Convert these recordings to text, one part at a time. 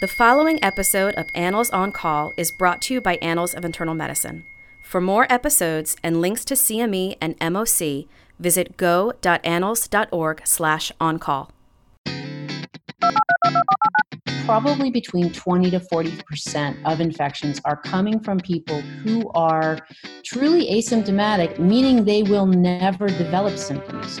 The following episode of Annals on Call is brought to you by Annals of Internal Medicine. For more episodes and links to CME and MOC, visit go.annals.org slash on-call. Probably between 20 to 40% of infections are coming from people who are truly asymptomatic, meaning they will never develop symptoms.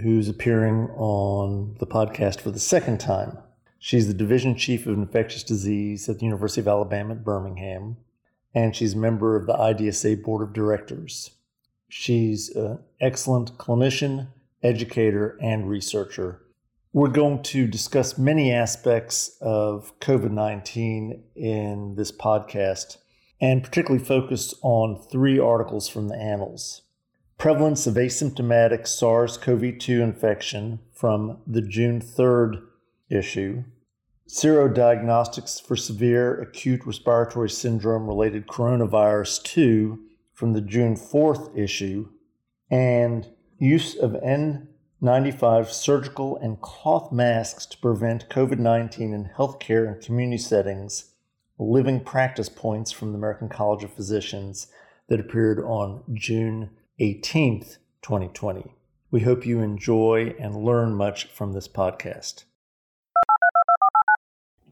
who's appearing on the podcast for the second time. She's the Division Chief of Infectious Disease at the University of Alabama at Birmingham, and she's a member of the IDSA Board of Directors. She's an excellent clinician, educator, and researcher. We're going to discuss many aspects of COVID 19 in this podcast, and particularly focus on three articles from the Annals prevalence of asymptomatic SARS CoV 2 infection from the June 3rd issue, serodiagnostics for severe acute respiratory syndrome related coronavirus 2 from the June 4th issue, and use of N95 surgical and cloth masks to prevent COVID 19 in healthcare and community settings, living practice points from the American College of Physicians that appeared on June 18th, 2020. We hope you enjoy and learn much from this podcast.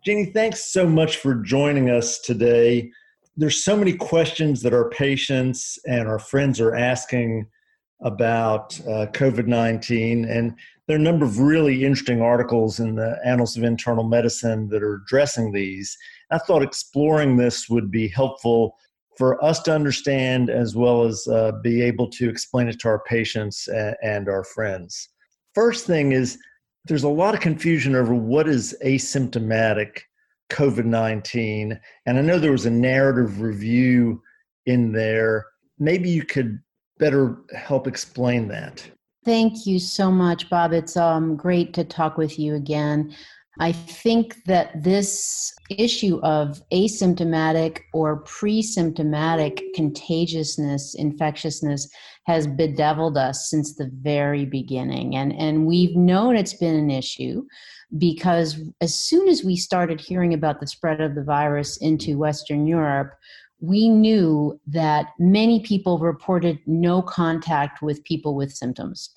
Jeannie, thanks so much for joining us today. There's so many questions that our patients and our friends are asking about uh, COVID 19, and there are a number of really interesting articles in the Annals of Internal Medicine that are addressing these. I thought exploring this would be helpful for us to understand as well as uh, be able to explain it to our patients and, and our friends. First thing is there's a lot of confusion over what is asymptomatic COVID 19. And I know there was a narrative review in there. Maybe you could better help explain that. Thank you so much, Bob. It's um, great to talk with you again. I think that this issue of asymptomatic or pre symptomatic contagiousness, infectiousness, has bedeviled us since the very beginning. And, and we've known it's been an issue because as soon as we started hearing about the spread of the virus into Western Europe, we knew that many people reported no contact with people with symptoms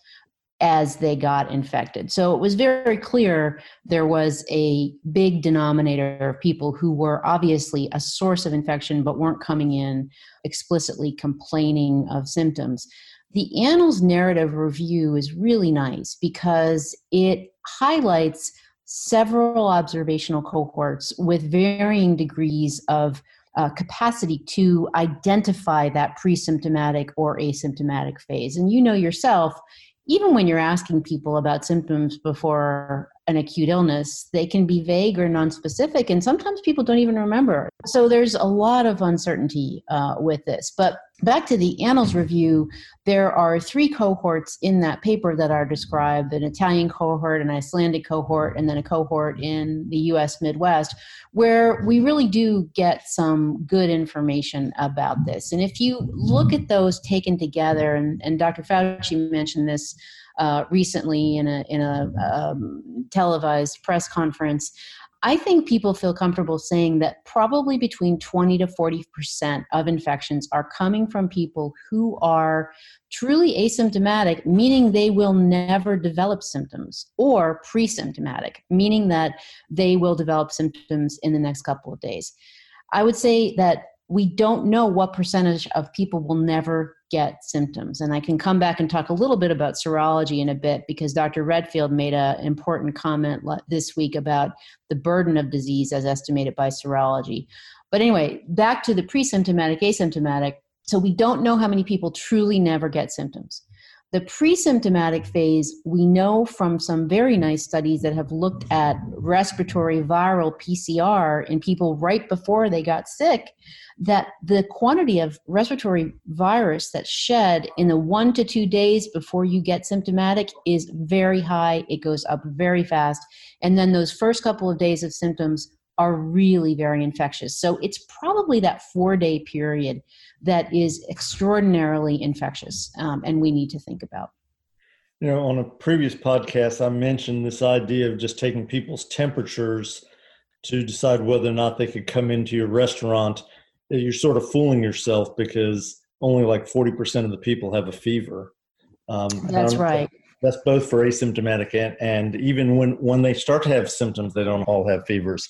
as they got infected. So it was very clear there was a big denominator of people who were obviously a source of infection but weren't coming in explicitly complaining of symptoms. The Annals narrative review is really nice because it highlights several observational cohorts with varying degrees of uh, capacity to identify that pre symptomatic or asymptomatic phase. And you know yourself, even when you're asking people about symptoms before an acute illness, they can be vague or nonspecific, and sometimes people don't even remember. So there's a lot of uncertainty uh, with this. But back to the Annals review, there are three cohorts in that paper that are described an Italian cohort, an Icelandic cohort, and then a cohort in the US Midwest, where we really do get some good information about this. And if you look at those taken together, and, and Dr. Fauci mentioned this uh, recently in a in a um, televised press conference. I think people feel comfortable saying that probably between 20 to 40% of infections are coming from people who are truly asymptomatic, meaning they will never develop symptoms, or pre symptomatic, meaning that they will develop symptoms in the next couple of days. I would say that we don't know what percentage of people will never get symptoms. And I can come back and talk a little bit about serology in a bit because Dr. Redfield made an important comment this week about the burden of disease as estimated by serology. But anyway, back to the pre symptomatic, asymptomatic. So we don't know how many people truly never get symptoms. The pre symptomatic phase, we know from some very nice studies that have looked at respiratory viral PCR in people right before they got sick that the quantity of respiratory virus that's shed in the one to two days before you get symptomatic is very high. It goes up very fast. And then those first couple of days of symptoms are really very infectious. So it's probably that four day period that is extraordinarily infectious um, and we need to think about. You know, on a previous podcast, I mentioned this idea of just taking people's temperatures to decide whether or not they could come into your restaurant you're sort of fooling yourself because only like 40% of the people have a fever. Um, that's right. That's both for asymptomatic and, and even when, when they start to have symptoms, they don't all have fevers.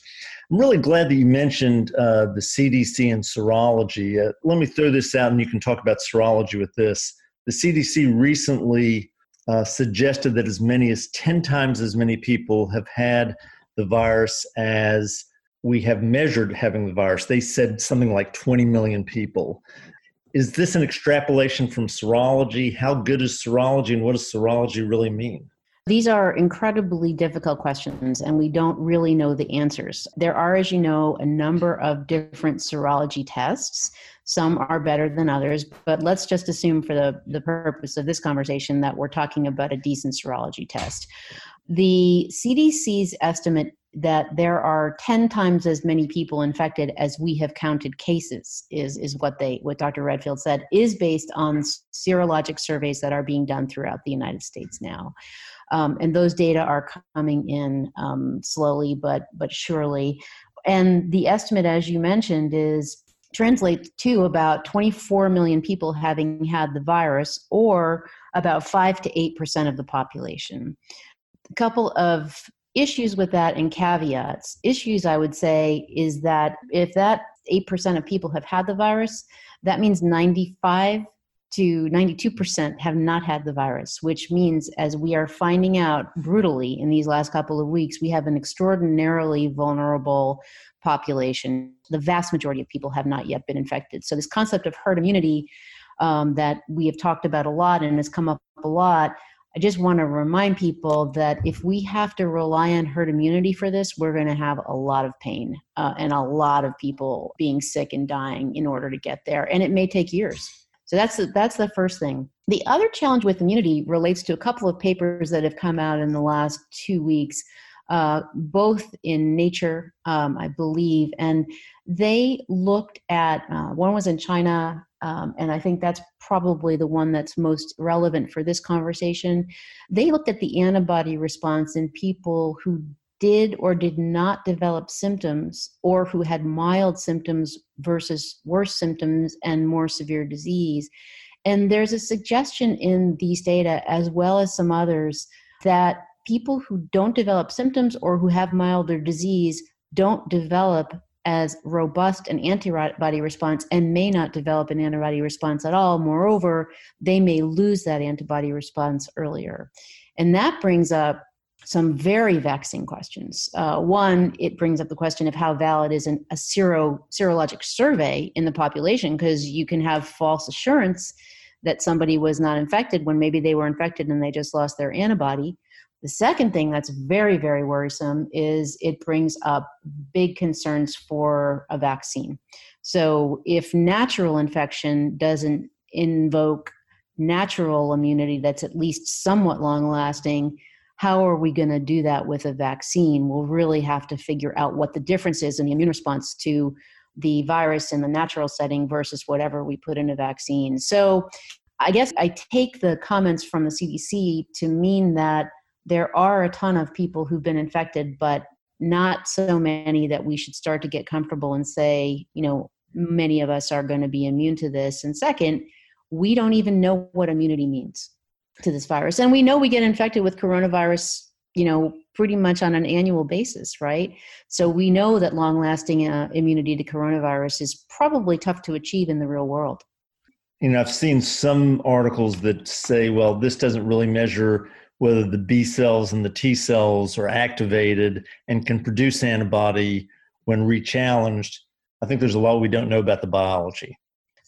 I'm really glad that you mentioned uh, the CDC and serology. Uh, let me throw this out and you can talk about serology with this. The CDC recently uh, suggested that as many as 10 times as many people have had the virus as we have measured having the virus. They said something like 20 million people. Is this an extrapolation from serology? How good is serology and what does serology really mean? These are incredibly difficult questions, and we don't really know the answers. There are, as you know, a number of different serology tests. Some are better than others, but let's just assume for the, the purpose of this conversation that we're talking about a decent serology test. The CDC's estimate that there are 10 times as many people infected as we have counted cases is is what they what Dr. Redfield said is based on serologic surveys that are being done throughout the United States now. Um, and those data are coming in um, slowly but but surely. And the estimate, as you mentioned, is translates to about 24 million people having had the virus, or about five to eight percent of the population. A couple of issues with that and caveats. Issues, I would say, is that if that 8% of people have had the virus, that means 95 to 92% have not had the virus, which means, as we are finding out brutally in these last couple of weeks, we have an extraordinarily vulnerable population. The vast majority of people have not yet been infected. So, this concept of herd immunity um, that we have talked about a lot and has come up a lot I just want to remind people that if we have to rely on herd immunity for this, we're going to have a lot of pain uh, and a lot of people being sick and dying in order to get there. And it may take years. So that's the, that's the first thing. The other challenge with immunity relates to a couple of papers that have come out in the last two weeks, uh, both in Nature, um, I believe, and they looked at uh, one was in China, um, and I think that's probably the one that's most relevant for this conversation. They looked at the antibody response in people who did or did not develop symptoms or who had mild symptoms versus worse symptoms and more severe disease. And there's a suggestion in these data, as well as some others, that people who don't develop symptoms or who have milder disease don't develop as robust an antibody response and may not develop an antibody response at all. Moreover, they may lose that antibody response earlier. And that brings up some very vexing questions. Uh, one, it brings up the question of how valid is an, a sero, serologic survey in the population, because you can have false assurance that somebody was not infected when maybe they were infected and they just lost their antibody. The second thing that's very, very worrisome is it brings up big concerns for a vaccine. So, if natural infection doesn't invoke natural immunity that's at least somewhat long lasting, how are we going to do that with a vaccine? We'll really have to figure out what the difference is in the immune response to the virus in the natural setting versus whatever we put in a vaccine. So, I guess I take the comments from the CDC to mean that there are a ton of people who've been infected, but not so many that we should start to get comfortable and say, you know, many of us are going to be immune to this. And second, we don't even know what immunity means to this virus. And we know we get infected with coronavirus, you know, pretty much on an annual basis, right? So we know that long lasting uh, immunity to coronavirus is probably tough to achieve in the real world. You know, I've seen some articles that say, well, this doesn't really measure whether the B cells and the T cells are activated and can produce antibody when rechallenged. I think there's a lot we don't know about the biology.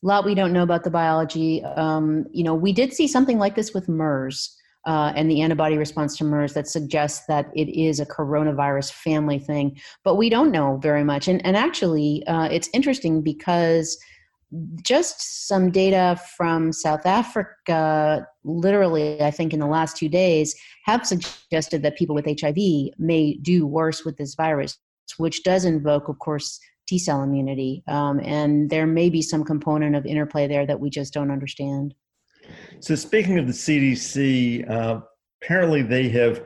A lot we don't know about the biology. Um, you know, we did see something like this with MERS. Uh, and the antibody response to MERS that suggests that it is a coronavirus family thing. But we don't know very much. And, and actually, uh, it's interesting because just some data from South Africa, literally, I think in the last two days, have suggested that people with HIV may do worse with this virus, which does invoke, of course, T cell immunity. Um, and there may be some component of interplay there that we just don't understand. So, speaking of the CDC, uh, apparently they have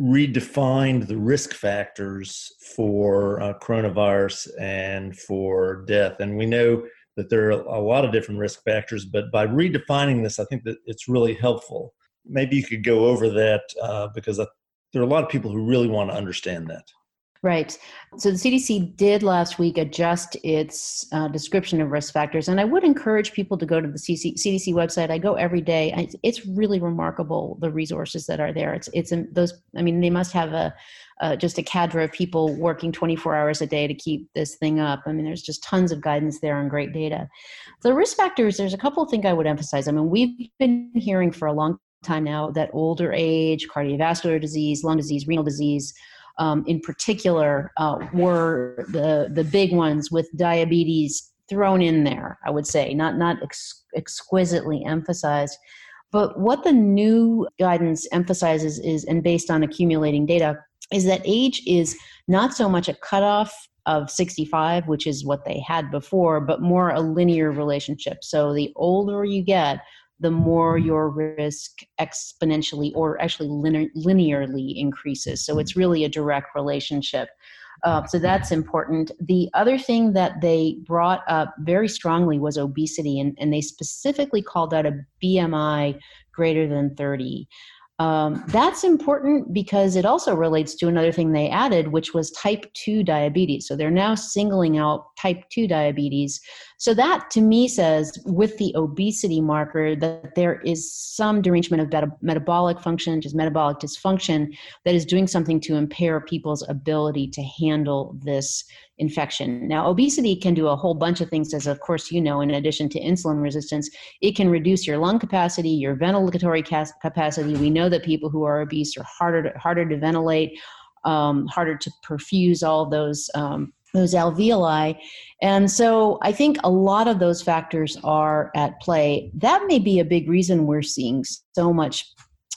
redefined the risk factors for uh, coronavirus and for death. And we know that there are a lot of different risk factors, but by redefining this, I think that it's really helpful. Maybe you could go over that uh, because there are a lot of people who really want to understand that. Right. So the CDC did last week adjust its uh, description of risk factors, and I would encourage people to go to the CDC website. I go every day. It's really remarkable the resources that are there. It's it's those. I mean, they must have a uh, just a cadre of people working 24 hours a day to keep this thing up. I mean, there's just tons of guidance there and great data. The risk factors. There's a couple of things I would emphasize. I mean, we've been hearing for a long time now that older age, cardiovascular disease, lung disease, renal disease um, in particular uh, were the the big ones with diabetes thrown in there. I would say not not ex- exquisitely emphasized. But what the new guidance emphasizes is, and based on accumulating data, is that age is not so much a cutoff of 65, which is what they had before, but more a linear relationship. So the older you get, the more your risk exponentially or actually linearly increases. So it's really a direct relationship. Uh, so that's important. The other thing that they brought up very strongly was obesity, and, and they specifically called out a BMI greater than 30. Um, that's important because it also relates to another thing they added, which was type 2 diabetes. So they're now singling out type 2 diabetes. So that to me says, with the obesity marker, that there is some derangement of beta- metabolic function, just metabolic dysfunction, that is doing something to impair people's ability to handle this infection. Now, obesity can do a whole bunch of things, as of course you know, in addition to insulin resistance. It can reduce your lung capacity, your ventilatory capacity. We know that people who are obese are harder to, harder to ventilate, um, harder to perfuse all those. Um, those alveoli. And so I think a lot of those factors are at play. That may be a big reason we're seeing so much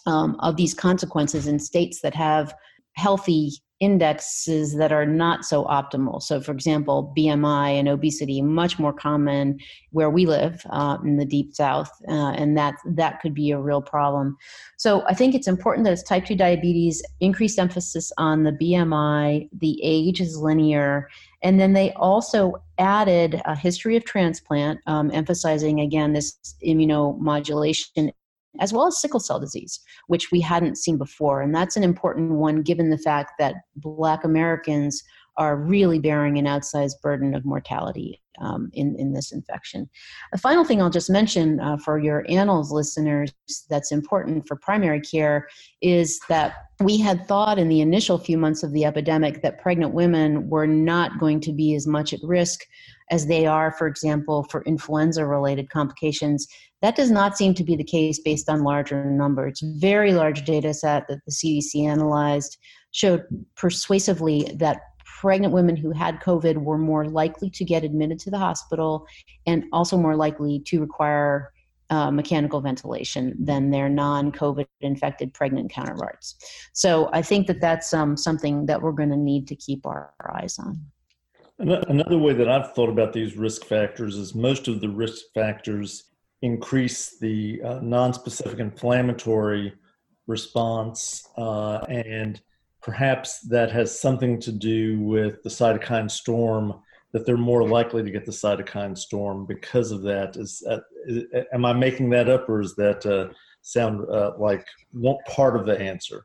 um, of these consequences in states that have healthy indexes that are not so optimal. So, for example, BMI and obesity much more common where we live uh, in the deep south, uh, and that that could be a real problem. So, I think it's important that it's type two diabetes, increased emphasis on the BMI, the age is linear, and then they also added a history of transplant, um, emphasizing again this immunomodulation as well as sickle cell disease, which we hadn't seen before. And that's an important one given the fact that Black Americans are really bearing an outsized burden of mortality um, in, in this infection. The final thing I'll just mention uh, for your annals listeners that's important for primary care is that we had thought in the initial few months of the epidemic that pregnant women were not going to be as much at risk as they are, for example, for influenza related complications that does not seem to be the case based on larger numbers. Very large data set that the CDC analyzed showed persuasively that pregnant women who had COVID were more likely to get admitted to the hospital and also more likely to require uh, mechanical ventilation than their non-COVID infected pregnant counterparts. So I think that that's um, something that we're going to need to keep our, our eyes on. Another way that I've thought about these risk factors is most of the risk factors increase the uh, non-specific inflammatory response uh, and perhaps that has something to do with the cytokine storm that they're more likely to get the cytokine storm because of that is, uh, is am i making that up or is that uh, sound uh, like part of the answer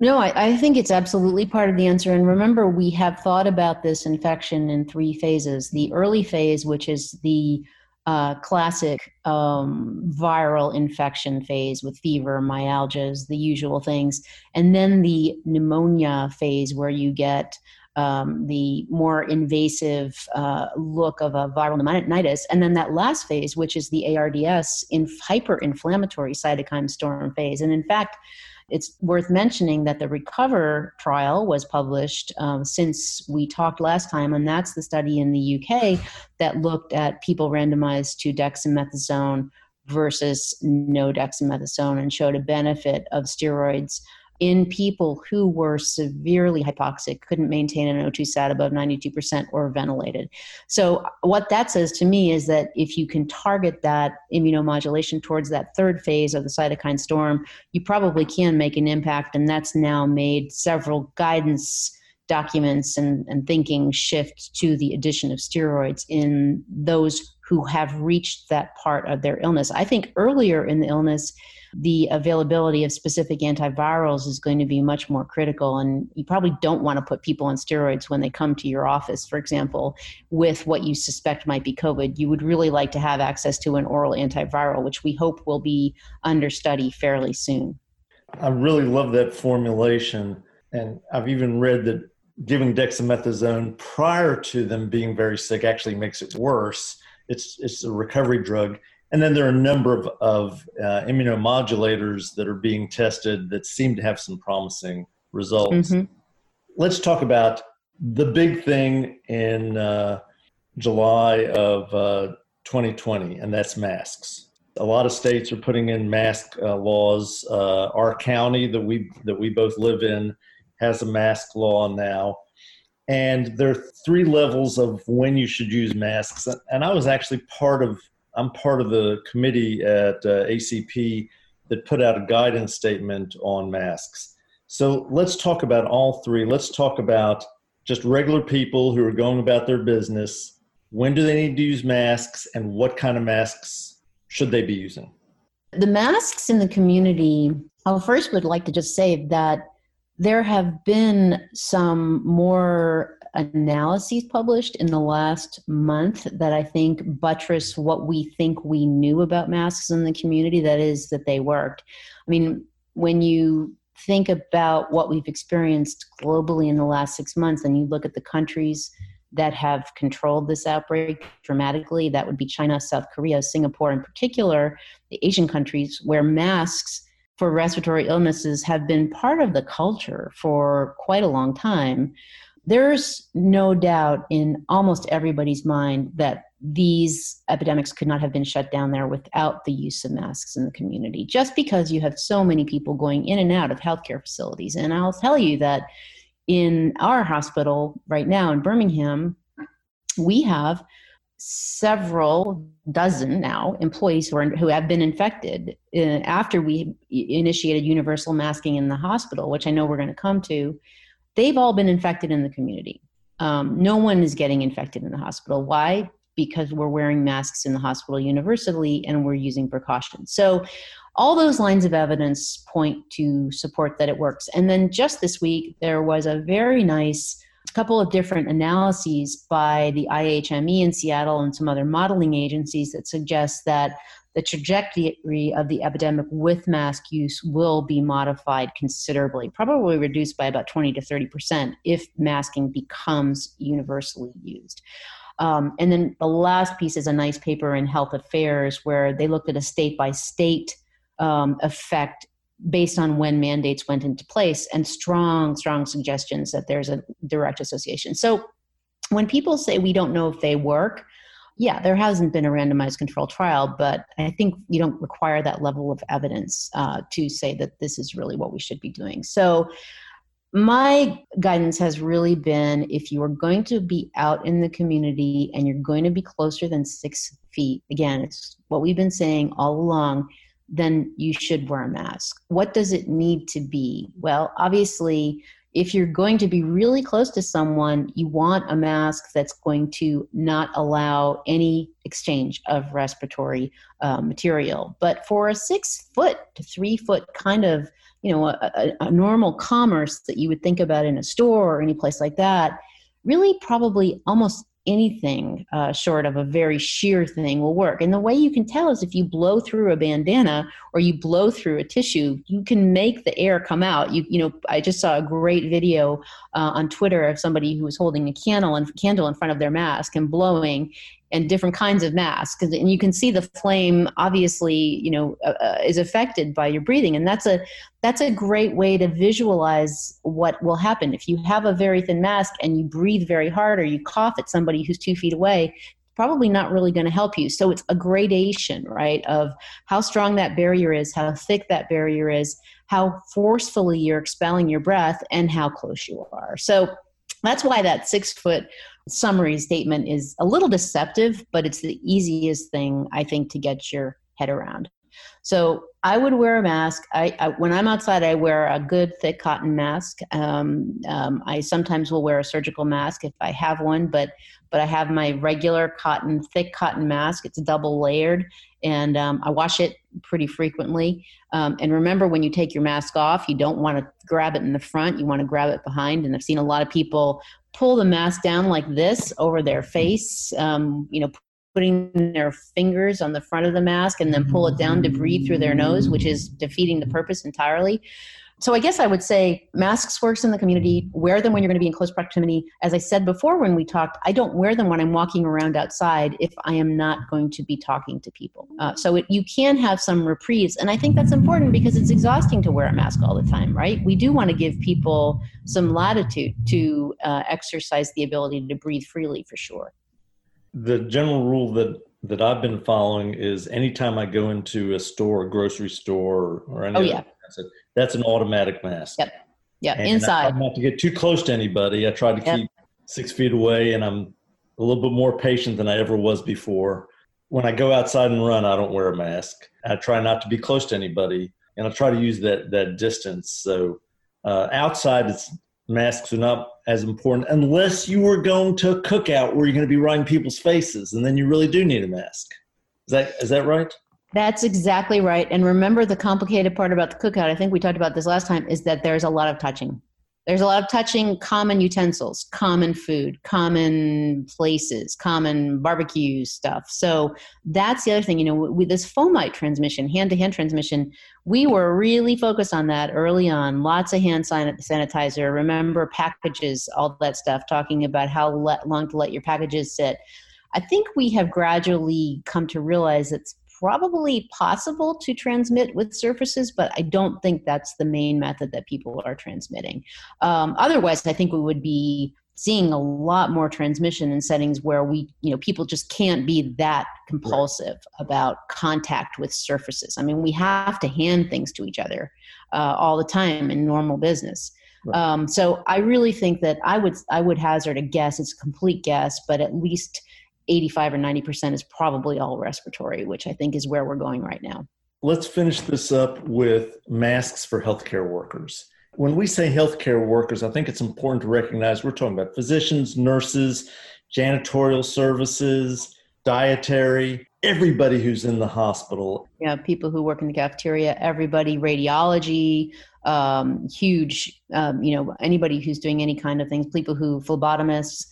no, I, I, think it's absolutely part of the answer. And remember, we have thought about this infection in three phases. The early phase, which is the uh, classic um, viral infection phase with fever, myalgias, the usual things, and then the pneumonia phase where you get um, the more invasive uh, look of a viral pneumonitis. And then that last phase, which is the ARDS in hyperinflammatory cytokine storm phase. And in fact, it's worth mentioning that the RECOVERY trial was published um, since we talked last time, and that's the study in the UK that looked at people randomized to dexamethasone versus no dexamethasone and showed a benefit of steroids in people who were severely hypoxic, couldn't maintain an O2 sat above 92% or ventilated. So, what that says to me is that if you can target that immunomodulation towards that third phase of the cytokine storm, you probably can make an impact. And that's now made several guidance documents and, and thinking shift to the addition of steroids in those who have reached that part of their illness. I think earlier in the illness, the availability of specific antivirals is going to be much more critical. And you probably don't want to put people on steroids when they come to your office, for example, with what you suspect might be COVID. You would really like to have access to an oral antiviral, which we hope will be under study fairly soon. I really love that formulation. And I've even read that giving dexamethasone prior to them being very sick actually makes it worse. It's, it's a recovery drug. And then there are a number of, of uh, immunomodulators that are being tested that seem to have some promising results. Mm-hmm. Let's talk about the big thing in uh, July of uh, 2020, and that's masks. A lot of states are putting in mask uh, laws. Uh, our county that we that we both live in has a mask law now. And there are three levels of when you should use masks. And I was actually part of, I'm part of the committee at uh, ACP that put out a guidance statement on masks. So let's talk about all three. Let's talk about just regular people who are going about their business. When do they need to use masks and what kind of masks should they be using? The masks in the community, I first would like to just say that there have been some more analyses published in the last month that I think buttress what we think we knew about masks in the community that is, that they worked. I mean, when you think about what we've experienced globally in the last six months and you look at the countries that have controlled this outbreak dramatically, that would be China, South Korea, Singapore in particular, the Asian countries, where masks for respiratory illnesses have been part of the culture for quite a long time. There's no doubt in almost everybody's mind that these epidemics could not have been shut down there without the use of masks in the community, just because you have so many people going in and out of healthcare facilities. And I'll tell you that in our hospital right now in Birmingham, we have several dozen now employees who, are, who have been infected uh, after we initiated universal masking in the hospital, which I know we're going to come to. They've all been infected in the community. Um, no one is getting infected in the hospital. Why? Because we're wearing masks in the hospital universally and we're using precautions. So, all those lines of evidence point to support that it works. And then just this week, there was a very nice couple of different analyses by the IHME in Seattle and some other modeling agencies that suggest that the trajectory of the epidemic with mask use will be modified considerably, probably reduced by about 20 to 30 percent if masking becomes universally used. Um, and then the last piece is a nice paper in Health Affairs where they looked at a state by state effect based on when mandates went into place and strong, strong suggestions that there's a direct association. So when people say we don't know if they work, yeah, there hasn't been a randomized control trial, but I think you don't require that level of evidence uh, to say that this is really what we should be doing. So, my guidance has really been if you are going to be out in the community and you're going to be closer than six feet, again, it's what we've been saying all along then you should wear a mask. What does it need to be? Well, obviously, if you're going to be really close to someone, you want a mask that's going to not allow any exchange of respiratory uh, material. But for a six foot to three foot kind of, you know, a, a, a normal commerce that you would think about in a store or any place like that, really probably almost anything uh, short of a very sheer thing will work. And the way you can tell is if you blow through a bandana or you blow through a tissue, you can make the air come out. You you know, I just saw a great video uh, on Twitter of somebody who was holding a candle and candle in front of their mask and blowing, and different kinds of masks and you can see the flame obviously you know uh, uh, is affected by your breathing and that's a that's a great way to visualize what will happen. If you have a very thin mask and you breathe very hard or you cough at somebody who's two feet away probably not really going to help you. So it's a gradation right of how strong that barrier is how thick that barrier is how forcefully you're expelling your breath and how close you are. So that's why that six foot summary statement is a little deceptive, but it's the easiest thing I think to get your head around. So I would wear a mask. I, I, when I'm outside, I wear a good thick cotton mask. Um, um, I sometimes will wear a surgical mask if I have one, but but I have my regular cotton, thick cotton mask. It's double layered, and um, I wash it pretty frequently. Um, and remember, when you take your mask off, you don't want to grab it in the front. You want to grab it behind. And I've seen a lot of people pull the mask down like this over their face, um, you know, putting their fingers on the front of the mask and then pull it down to breathe through their nose, which is defeating the purpose entirely. So I guess I would say masks works in the community. Wear them when you're going to be in close proximity. As I said before when we talked, I don't wear them when I'm walking around outside if I am not going to be talking to people. Uh, so it, you can have some reprieves, and I think that's important because it's exhausting to wear a mask all the time, right? We do want to give people some latitude to uh, exercise the ability to breathe freely for sure. The general rule that that I've been following is anytime I go into a store, a grocery store, or any oh, yeah. That's an automatic mask. Yep. Yeah. And Inside. I try not to get too close to anybody. I try to yep. keep six feet away, and I'm a little bit more patient than I ever was before. When I go outside and run, I don't wear a mask. I try not to be close to anybody, and I try to use that that distance. So uh, outside, it's masks are not as important unless you were going to a cookout where you're going to be right in people's faces, and then you really do need a mask. Is that is that right? That's exactly right. And remember the complicated part about the cookout, I think we talked about this last time, is that there's a lot of touching. There's a lot of touching common utensils, common food, common places, common barbecue stuff. So that's the other thing, you know, with this fomite transmission, hand to hand transmission, we were really focused on that early on. Lots of hand sanitizer, remember packages, all that stuff, talking about how long to let your packages sit. I think we have gradually come to realize it's probably possible to transmit with surfaces, but I don't think that's the main method that people are transmitting. Um, otherwise, I think we would be seeing a lot more transmission in settings where we, you know, people just can't be that compulsive about contact with surfaces. I mean, we have to hand things to each other uh, all the time in normal business. Um, so I really think that I would I would hazard a guess. It's a complete guess, but at least 85 or 90% is probably all respiratory, which I think is where we're going right now. Let's finish this up with masks for healthcare workers. When we say healthcare workers, I think it's important to recognize we're talking about physicians, nurses, janitorial services, dietary, everybody who's in the hospital. Yeah, people who work in the cafeteria, everybody, radiology, um, huge, um, you know, anybody who's doing any kind of things, people who, phlebotomists,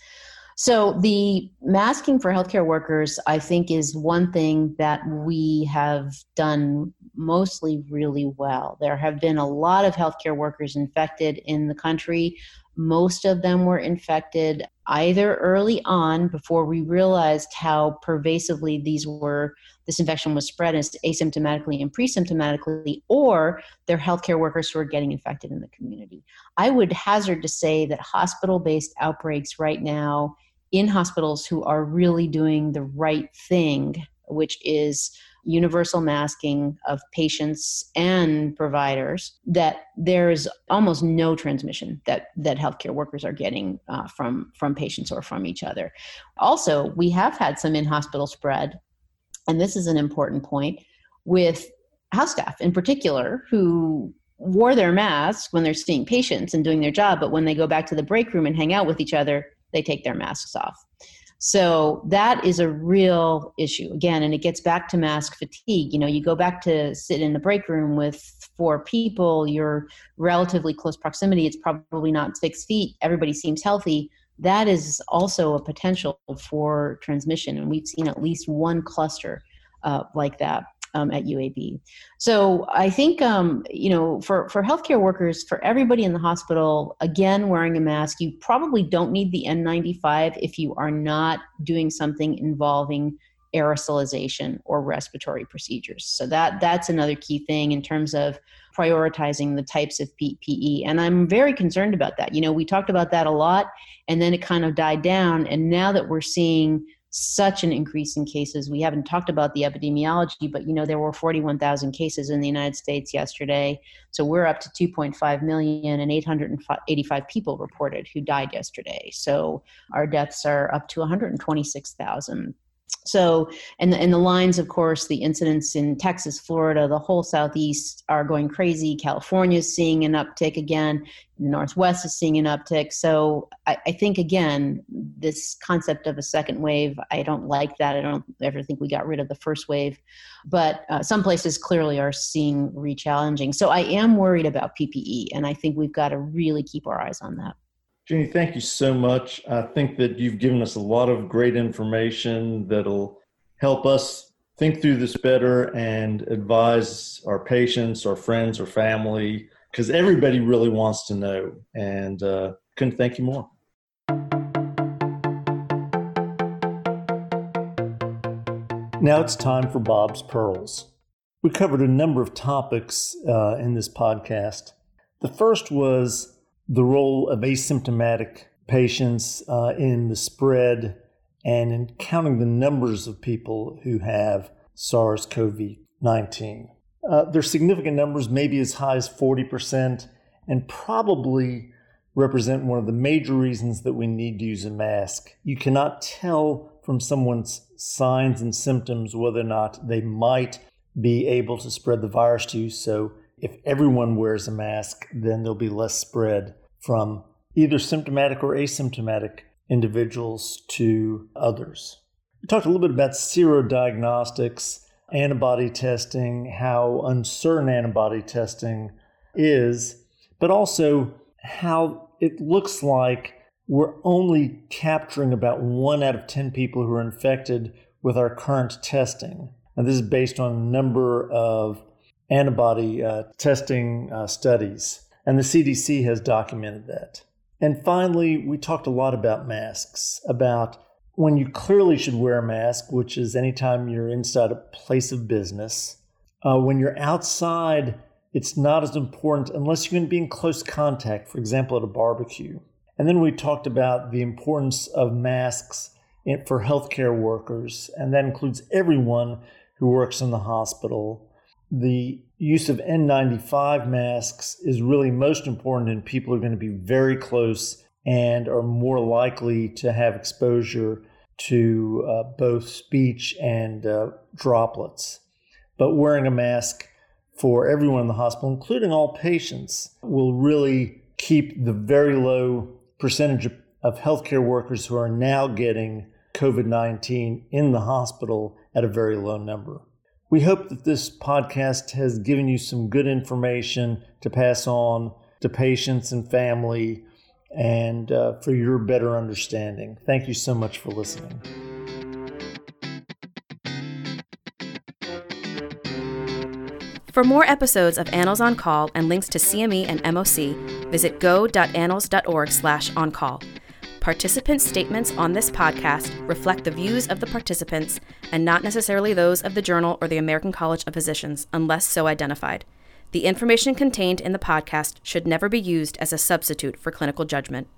so the masking for healthcare workers, I think, is one thing that we have done mostly really well. There have been a lot of healthcare workers infected in the country. Most of them were infected either early on before we realized how pervasively these were this infection was spread as asymptomatically and pre-symptomatically or they're healthcare workers who are getting infected in the community. I would hazard to say that hospital-based outbreaks right now in hospitals who are really doing the right thing, which is universal masking of patients and providers that there is almost no transmission that that healthcare workers are getting uh, from from patients or from each other also we have had some in hospital spread and this is an important point with house staff in particular who wore their masks when they're seeing patients and doing their job but when they go back to the break room and hang out with each other they take their masks off. So that is a real issue again, and it gets back to mask fatigue. You know, you go back to sit in the break room with four people, you're relatively close proximity, it's probably not six feet, everybody seems healthy, that is also a potential for transmission. And we've seen at least one cluster uh, like that um, at UAB. So I think um, you know for for healthcare workers, for everybody in the hospital, again wearing a mask. You probably don't need the N95 if you are not doing something involving aerosolization or respiratory procedures. So that that's another key thing in terms of prioritizing the types of PPE. And I'm very concerned about that. You know, we talked about that a lot and then it kind of died down and now that we're seeing such an increase in cases. We haven't talked about the epidemiology, but you know there were 41,000 cases in the United States yesterday. So we're up to 2.5 million and 885 people reported who died yesterday. So our deaths are up to 126,000 so and the, and the lines of course the incidents in texas florida the whole southeast are going crazy. California is seeing an uptick again. The northwest is seeing an uptick. So I, I, think again this concept of a second wave i don't like that. I don't ever think we got rid of the first wave. But uh, some places clearly are seeing re-challenging. So i am worried about ppe and i think we've got to really keep our eyes on that Jenny, thank you so much. I think that you've given us a lot of great information that'll help us think through this better and advise our patients, our friends, our family, because everybody really wants to know. And uh, couldn't thank you more. Now it's time for Bob's Pearls. We covered a number of topics uh, in this podcast. The first was the role of asymptomatic patients uh, in the spread and in counting the numbers of people who have SARS CoV 19. Uh, are significant numbers, maybe as high as 40%, and probably represent one of the major reasons that we need to use a mask. You cannot tell from someone's signs and symptoms whether or not they might be able to spread the virus to you. So if everyone wears a mask, then there'll be less spread from either symptomatic or asymptomatic individuals to others. We talked a little bit about serodiagnostics, antibody testing, how uncertain antibody testing is, but also how it looks like we're only capturing about one out of 10 people who are infected with our current testing. And this is based on a number of antibody uh, testing uh, studies, and the CDC has documented that. And finally, we talked a lot about masks, about when you clearly should wear a mask, which is anytime you're inside a place of business. Uh, when you're outside, it's not as important unless you're going to be in close contact, for example, at a barbecue. And then we talked about the importance of masks for healthcare workers, and that includes everyone who works in the hospital the use of N95 masks is really most important in people who are going to be very close and are more likely to have exposure to uh, both speech and uh, droplets. But wearing a mask for everyone in the hospital, including all patients, will really keep the very low percentage of, of healthcare workers who are now getting COVID 19 in the hospital at a very low number. We hope that this podcast has given you some good information to pass on to patients and family and uh, for your better understanding. Thank you so much for listening. For more episodes of Annals on Call and links to CME and MOC, visit go.annals.org slash on call. Participant statements on this podcast reflect the views of the participants and not necessarily those of the journal or the American College of Physicians, unless so identified. The information contained in the podcast should never be used as a substitute for clinical judgment.